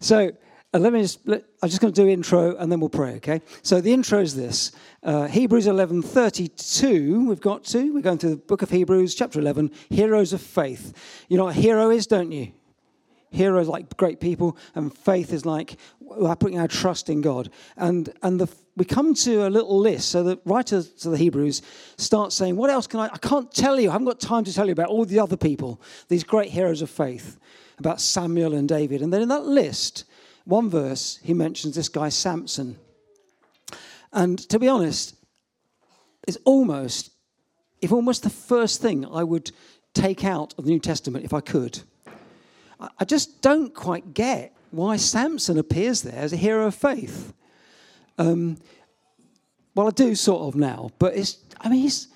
so uh, let me just, let, I'm just going to do intro and then we'll pray, okay? So the intro is this. Uh, Hebrews 11.32, we've got to. We're going to the book of Hebrews, chapter 11, heroes of faith. You know what a hero is, don't you? Heroes like great people, and faith is like we're putting our trust in God. And, and the, we come to a little list. So the writer to the Hebrews starts saying, What else can I? I can't tell you. I haven't got time to tell you about all the other people, these great heroes of faith, about Samuel and David. And then in that list, one verse, he mentions this guy, Samson. And to be honest, it's almost, if almost the first thing I would take out of the New Testament if I could. I just don't quite get why Samson appears there as a hero of faith. Um, well, I do sort of now, but it's, I mean, he's,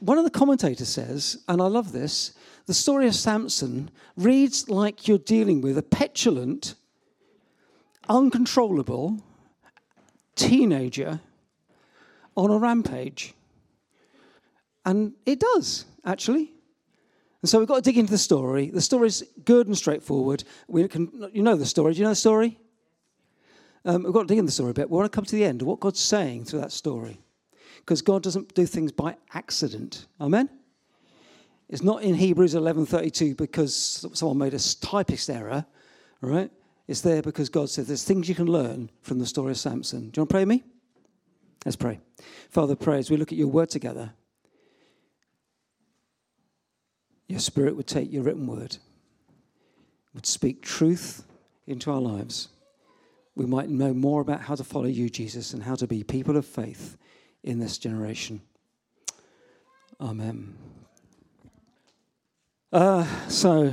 one of the commentators says, and I love this, the story of Samson reads like you're dealing with a petulant, uncontrollable teenager on a rampage. And it does, actually. And so we've got to dig into the story. The story is good and straightforward. We can, you know the story. Do you know the story? Um, we've got to dig into the story a bit. We want to come to the end of what God's saying through that story. Because God doesn't do things by accident. Amen? It's not in Hebrews 11.32 because someone made a typist error, right? It's there because God said there's things you can learn from the story of Samson. Do you want to pray with me? Let's pray. Father, pray as we look at your word together your spirit would take your written word, would speak truth into our lives. We might know more about how to follow you, Jesus, and how to be people of faith in this generation. Amen. Uh, so,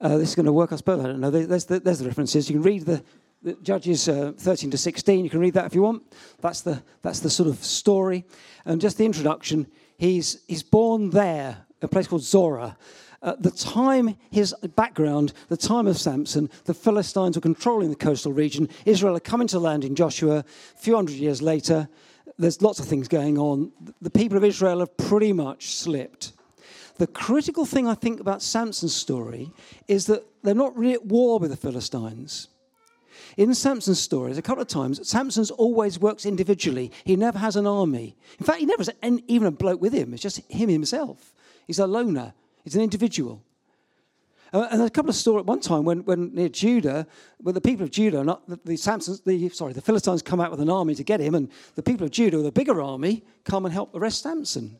uh, this is going to work, I suppose. I don't know. There's the, there's the references. You can read the, the Judges uh, 13 to 16. You can read that if you want. That's the, that's the sort of story. And just the introduction. He's, he's born there a place called Zorah. At the time, his background, the time of Samson, the Philistines were controlling the coastal region. Israel are coming to land in Joshua a few hundred years later. There's lots of things going on. The people of Israel have pretty much slipped. The critical thing I think about Samson's story is that they're not really at war with the Philistines. In Samson's stories, a couple of times, Samson's always works individually. He never has an army. In fact, he never has even a bloke with him. It's just him himself. He's a loner, he's an individual. Uh, and a couple of stories at one time when, when near Judah, when the people of Judah, not the, the Samsons, the sorry, the Philistines come out with an army to get him, and the people of Judah with a bigger army come and help arrest Samson.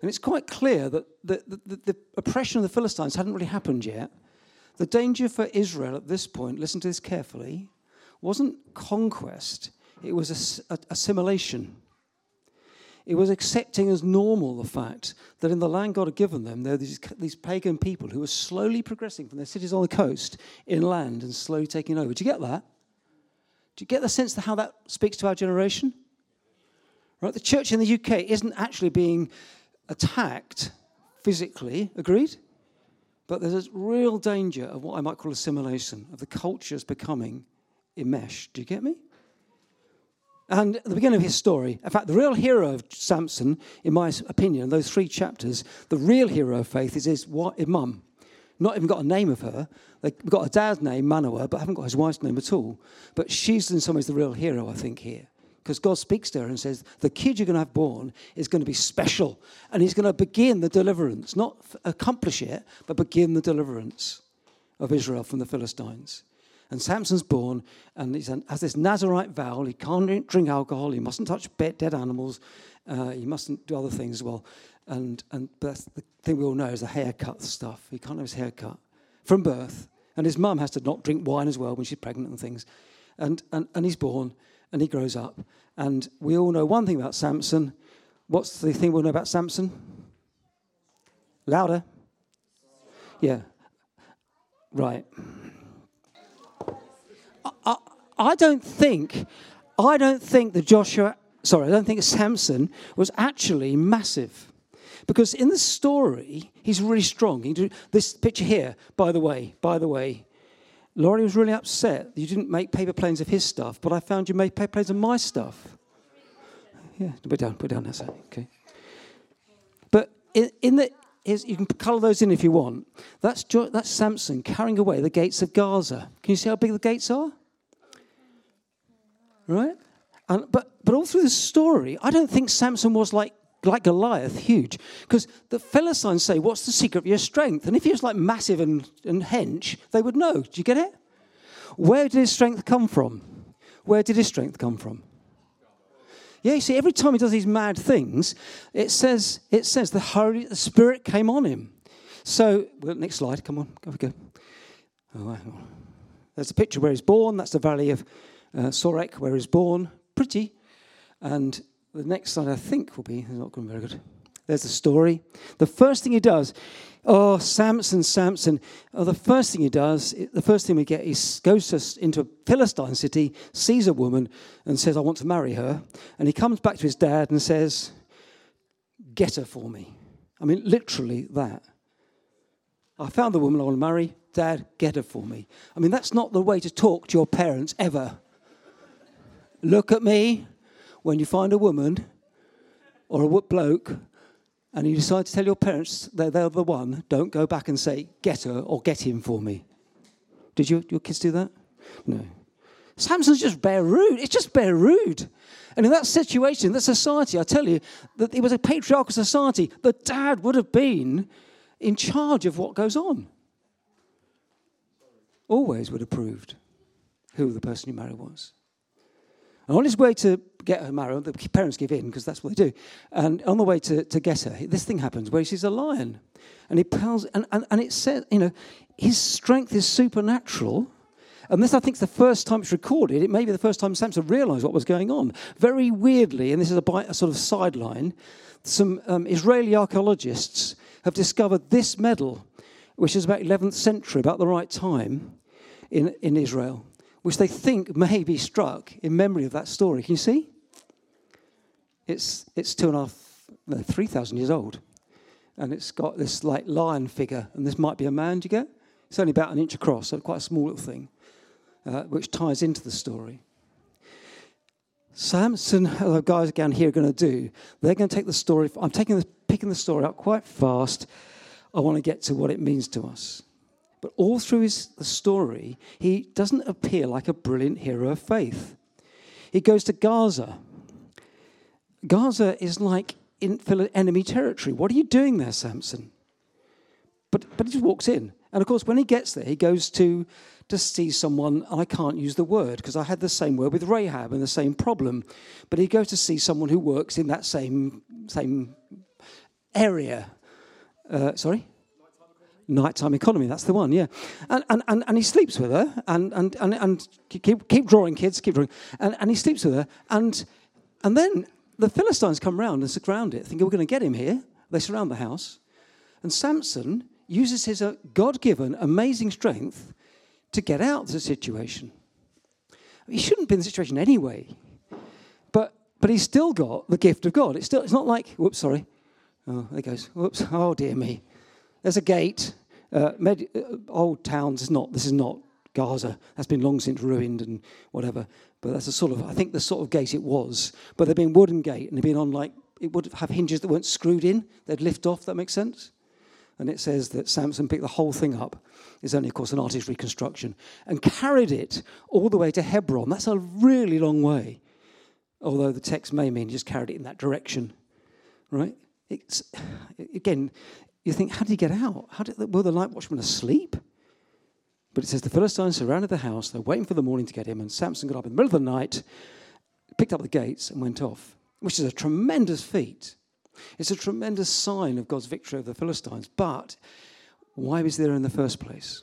And it's quite clear that the, the, the oppression of the Philistines hadn't really happened yet. The danger for Israel at this point, listen to this carefully, wasn't conquest, it was assimilation. It was accepting as normal the fact that in the land God had given them, there were these, these pagan people who were slowly progressing from their cities on the coast inland and slowly taking over. Do you get that? Do you get the sense of how that speaks to our generation? Right? The church in the UK isn't actually being attacked physically, agreed? But there's a real danger of what I might call assimilation, of the cultures becoming enmeshed. Do you get me? And at the beginning of his story, in fact, the real hero of Samson, in my opinion, those three chapters, the real hero of faith is his, his mum. Not even got a name of her. They've got a dad's name, Manoah, but haven't got his wife's name at all. But she's in some ways the real hero, I think, here. Because God speaks to her and says, The kid you're going to have born is going to be special. And he's going to begin the deliverance, not accomplish it, but begin the deliverance of Israel from the Philistines. And Samson's born, and he has this Nazarite vow. He can't drink alcohol. He mustn't touch dead animals. Uh, he mustn't do other things as well. And, and that's the thing we all know is the haircut stuff. He can't have his hair cut from birth. And his mum has to not drink wine as well when she's pregnant and things. And, and, and he's born and he grows up. And we all know one thing about Samson. What's the thing we know about Samson? Louder. Yeah. Right. I, I don't think, I don't think that Joshua, sorry, I don't think Samson was actually massive. Because in the story, he's really strong. He, this picture here, by the way, by the way, Laurie was really upset you didn't make paper planes of his stuff, but I found you made paper planes of my stuff. Yeah, put down, put down, that's it, okay. But in, in, the, you can colour those in if you want. That's, that's Samson carrying away the gates of Gaza. Can you see how big the gates are? Right? And, but, but all through the story, I don't think Samson was like, like Goliath, huge. Because the Philistines say, What's the secret of your strength? And if he was like massive and, and hench, they would know. Do you get it? Where did his strength come from? Where did his strength come from? Yeah, you see, every time he does these mad things, it says, it says the Holy the Spirit came on him. So, well, next slide, come on, go, go. Oh, There's a picture where he's born. That's the valley of uh, Sorek, where he's born. Pretty. And the next slide, I think, will be not going very good. There's the story. The first thing he does, oh, Samson, Samson. Oh, the first thing he does, the first thing we get, he goes to, into a Philistine city, sees a woman, and says, I want to marry her. And he comes back to his dad and says, Get her for me. I mean, literally that. I found the woman I want to marry. Dad, get her for me. I mean, that's not the way to talk to your parents ever. Look at me when you find a woman or a bloke and you decide to tell your parents that they're the one, don't go back and say, get her or get him for me. Did you, your kids do that? No. Samson's just bare rude. It's just bare rude. And in that situation, that society, I tell you, that it was a patriarchal society, the dad would have been in charge of what goes on. Always would have proved who the person you marry was. And on his way to get her married, the parents give in because that's what they do. And on the way to, to get her, this thing happens where he sees a lion. And he pals, and, and, and it says, you know, his strength is supernatural. And this, I think, is the first time it's recorded. It may be the first time Samson realized what was going on. Very weirdly, and this is a, a sort of sideline, some um, Israeli archaeologists have discovered this medal, which is about 11th century, about the right time in, in Israel which they think may be struck in memory of that story. Can you see? It's, it's two and a half, no, 3,000 years old. And it's got this like lion figure, and this might be a man, do you get? It's only about an inch across, so quite a small little thing, uh, which ties into the story. Samson, the guys down here are going to do, they're going to take the story, I'm taking the, picking the story up quite fast. I want to get to what it means to us. But all through his the story, he doesn't appear like a brilliant hero of faith. He goes to Gaza. Gaza is like in enemy territory. What are you doing there, Samson? But, but he just walks in. And of course, when he gets there, he goes to, to see someone, I can't use the word because I had the same word with Rahab and the same problem. But he goes to see someone who works in that same, same area. Uh, sorry? Nighttime economy. That's the one, yeah. And, and, and, and he sleeps with her, and, and, and, and keep, keep drawing, kids, keep drawing. And, and he sleeps with her, and, and then the Philistines come round and surround it, thinking we're going to get him here. They surround the house. And Samson uses his uh, God given amazing strength to get out of the situation. He shouldn't be in the situation anyway. But, but he's still got the gift of God. It's, still, it's not like, whoops, sorry. Oh, there he goes. Whoops. Oh, dear me. There's a gate. Uh, med- uh, old towns is not. This is not Gaza. That's been long since ruined and whatever. But that's a sort of. I think the sort of gate it was. But they've been wooden gate and they've been on like it would have hinges that weren't screwed in. They'd lift off. That makes sense. And it says that Samson picked the whole thing up. It's only, of course, an artist's reconstruction and carried it all the way to Hebron. That's a really long way. Although the text may mean just carried it in that direction, right? It's again, you think, how did he get out? How did, were the night watchmen asleep? But it says the Philistines surrounded the house. They're waiting for the morning to get him. And Samson got up in the middle of the night, picked up the gates, and went off, which is a tremendous feat. It's a tremendous sign of God's victory over the Philistines. But why was he there in the first place?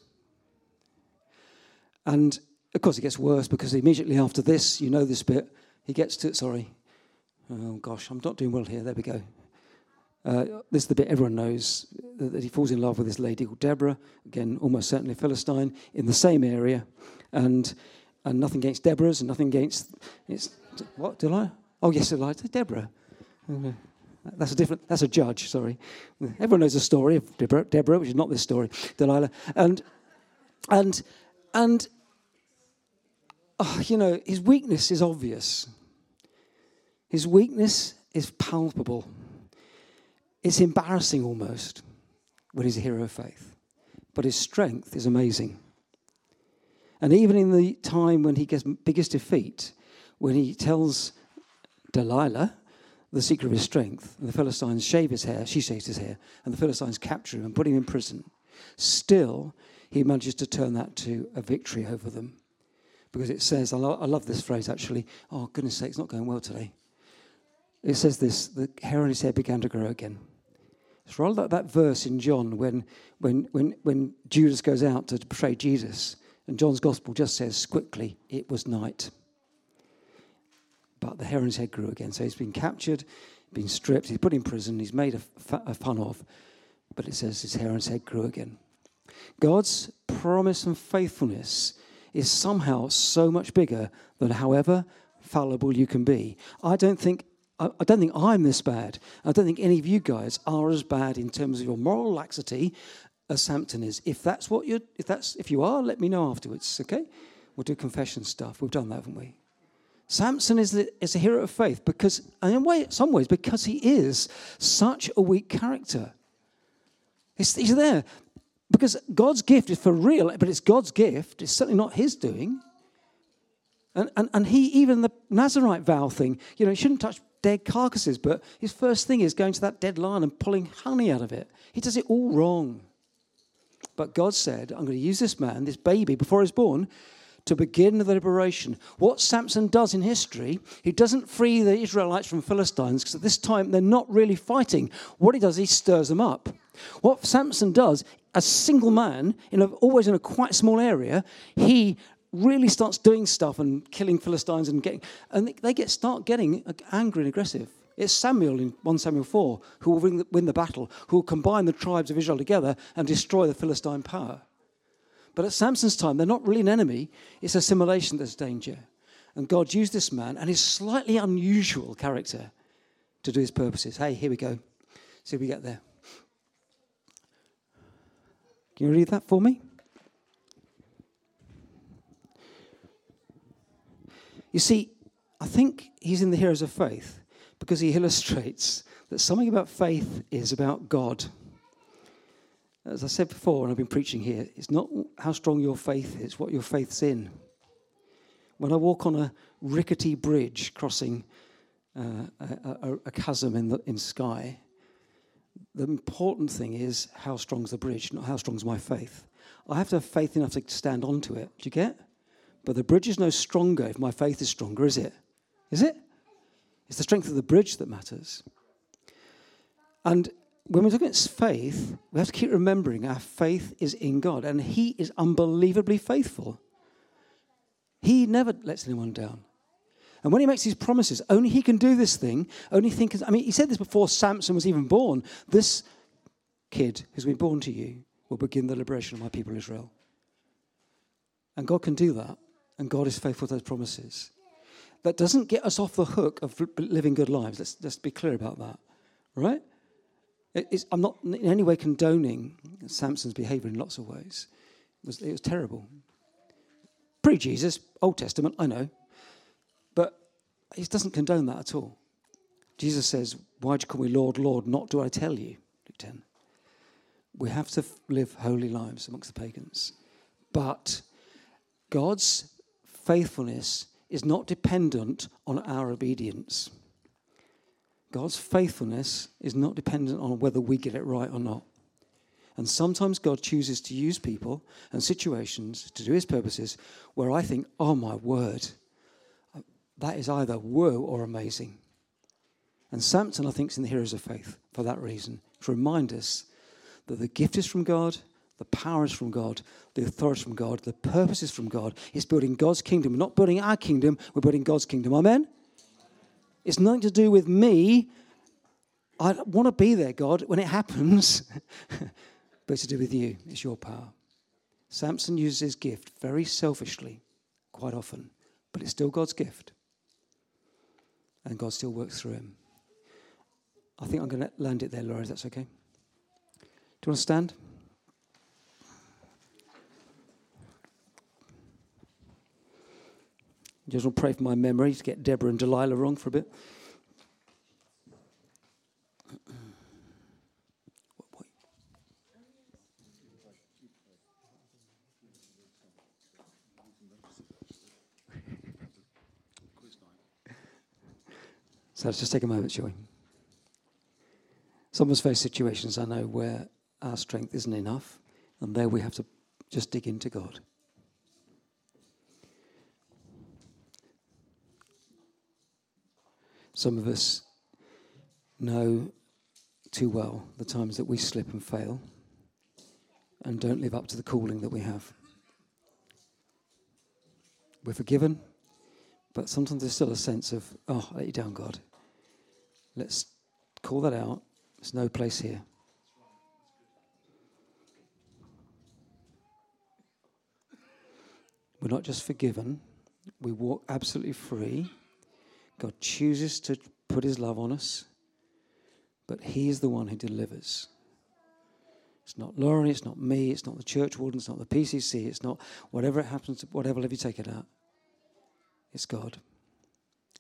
And of course, it gets worse because immediately after this, you know this bit, he gets to, sorry, oh gosh, I'm not doing well here. There we go. Uh, this is the bit everyone knows that he falls in love with this lady called Deborah, again, almost certainly Philistine, in the same area. And, and nothing against Deborah's and nothing against. It's, what, Delilah? Oh, yes, Delilah. Deborah. That's a different, that's a judge, sorry. Everyone knows the story of Deborah, Deborah, which is not this story, Delilah. And, and, and, oh, you know, his weakness is obvious. His weakness is palpable. It's embarrassing almost. when he's a hero of faith. But his strength is amazing. And even in the time when he gets biggest defeat, when he tells Delilah the secret of his strength, and the Philistines shave his hair, she shaves his hair, and the Philistines capture him and put him in prison, still he manages to turn that to a victory over them. Because it says, I, lo- I love this phrase actually, oh, goodness sake, it's not going well today. It says this the hair on his head began to grow again. It's rather like that verse in John when, when, when, when Judas goes out to betray Jesus, and John's gospel just says quickly, it was night. But the hair on his head grew again. So he's been captured, been stripped, he's put in prison, he's made a, a fun of, but it says his hair on his head grew again. God's promise and faithfulness is somehow so much bigger than however fallible you can be. I don't think I, don't think I'm this bad. I don't think any of you guys are as bad in terms of your moral laxity as Samson is. If that's what you're, if that's if you are, let me know afterwards, okay? We'll do confession stuff. We've done that, haven't we? Samson is, the, is a hero of faith because, in way, some ways, because he is such a weak character. He's there because God's gift is for real, but it's God's gift. It's certainly not his doing. And, and, and he, even the Nazarite vow thing, you know, he shouldn't touch dead carcasses, but his first thing is going to that dead lion and pulling honey out of it. He does it all wrong. But God said, I'm going to use this man, this baby, before he's born, to begin the liberation. What Samson does in history, he doesn't free the Israelites from Philistines because at this time they're not really fighting. What he does, he stirs them up. What Samson does, a single man, in a, always in a quite small area, he really starts doing stuff and killing Philistines and getting, and they get start getting angry and aggressive. It's Samuel in 1 Samuel 4 who will win the, battle, who will combine the tribes of Israel together and destroy the Philistine power. But at Samson's time, they're not really an enemy, it's assimilation that's danger. And God used this man and his slightly unusual character to do his purposes. Hey, here we go. See if we get there. Can you read that for me? You see, I think he's in the Heroes of Faith because he illustrates that something about faith is about God. As I said before, and I've been preaching here, it's not how strong your faith is, what your faith's in. When I walk on a rickety bridge crossing uh, a, a, a, chasm in the in sky, the important thing is how strong's the bridge, not how strong's my faith. I have to have faith enough to stand onto it. Do you get? But the bridge is no stronger if my faith is stronger, is it? Is it? It's the strength of the bridge that matters. And when we're talking about faith, we have to keep remembering our faith is in God, and He is unbelievably faithful. He never lets anyone down. And when he makes these promises, only he can do this thing. Only think. I mean, he said this before Samson was even born. This kid who's been born to you will begin the liberation of my people Israel. And God can do that and God is faithful to those promises. That doesn't get us off the hook of living good lives. Let's, let's be clear about that, right? It's, I'm not in any way condoning Samson's behavior in lots of ways. It was, it was terrible. Pre Jesus, Old Testament, I know. But he doesn't condone that at all. Jesus says, Why do you call me Lord, Lord? Not do I tell you, Luke 10. We have to live holy lives amongst the pagans. But God's faithfulness is not dependent on our obedience. God's faithfulness is not dependent on whether we get it right or not. And sometimes God chooses to use people and situations to do his purposes where I think, oh my word, that is either whoa or amazing. And Samson, I think, is in the Heroes of Faith for that reason, to remind us that the gift is from God the power is from God, the authority is from God, the purpose is from God. It's building God's kingdom. We're not building our kingdom, we're building God's kingdom. Amen? It's nothing to do with me. I want to be there, God, when it happens, but it's to do with you. It's your power. Samson uses his gift very selfishly, quite often, but it's still God's gift. And God still works through him. I think I'm going to land it there, Laura. Is that okay? Do you want to stand? Just will pray for my memory to get Deborah and Delilah wrong for a bit. so let's just take a moment, shall we? Some of us face situations I know where our strength isn't enough, and there we have to just dig into God. Some of us know too well the times that we slip and fail and don't live up to the calling that we have. We're forgiven, but sometimes there's still a sense of, oh, I let you down, God. Let's call that out. There's no place here. We're not just forgiven, we walk absolutely free. God chooses to put his love on us, but he is the one who delivers. It's not Lauren, it's not me, it's not the church warden, it's not the PCC, it's not whatever it happens, to whatever level you take it at. It's God.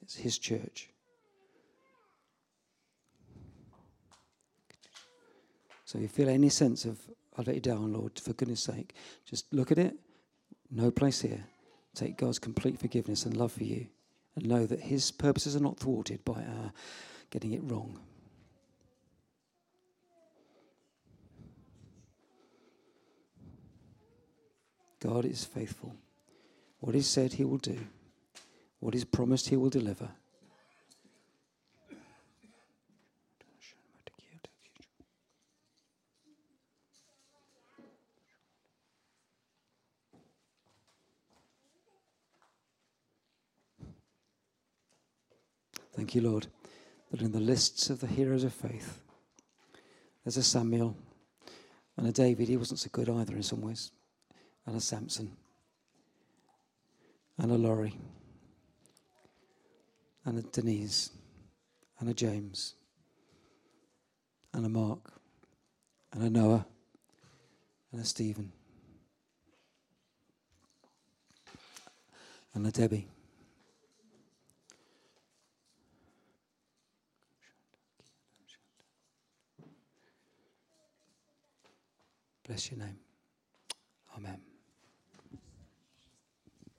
It's His church. So if you feel any sense of, I'll let you down, Lord, for goodness sake, just look at it. No place here. Take God's complete forgiveness and love for you and know that His purposes are not thwarted by our getting it wrong. God is faithful. What He said, He will do. What He's promised, He will deliver. Thank you, Lord, that in the lists of the heroes of faith, there's a Samuel and a David. He wasn't so good either in some ways, and a Samson. And a Laurie. And a Denise. And a James. And a Mark. And a Noah. And a Stephen. And a Debbie. Bless your name. Amen.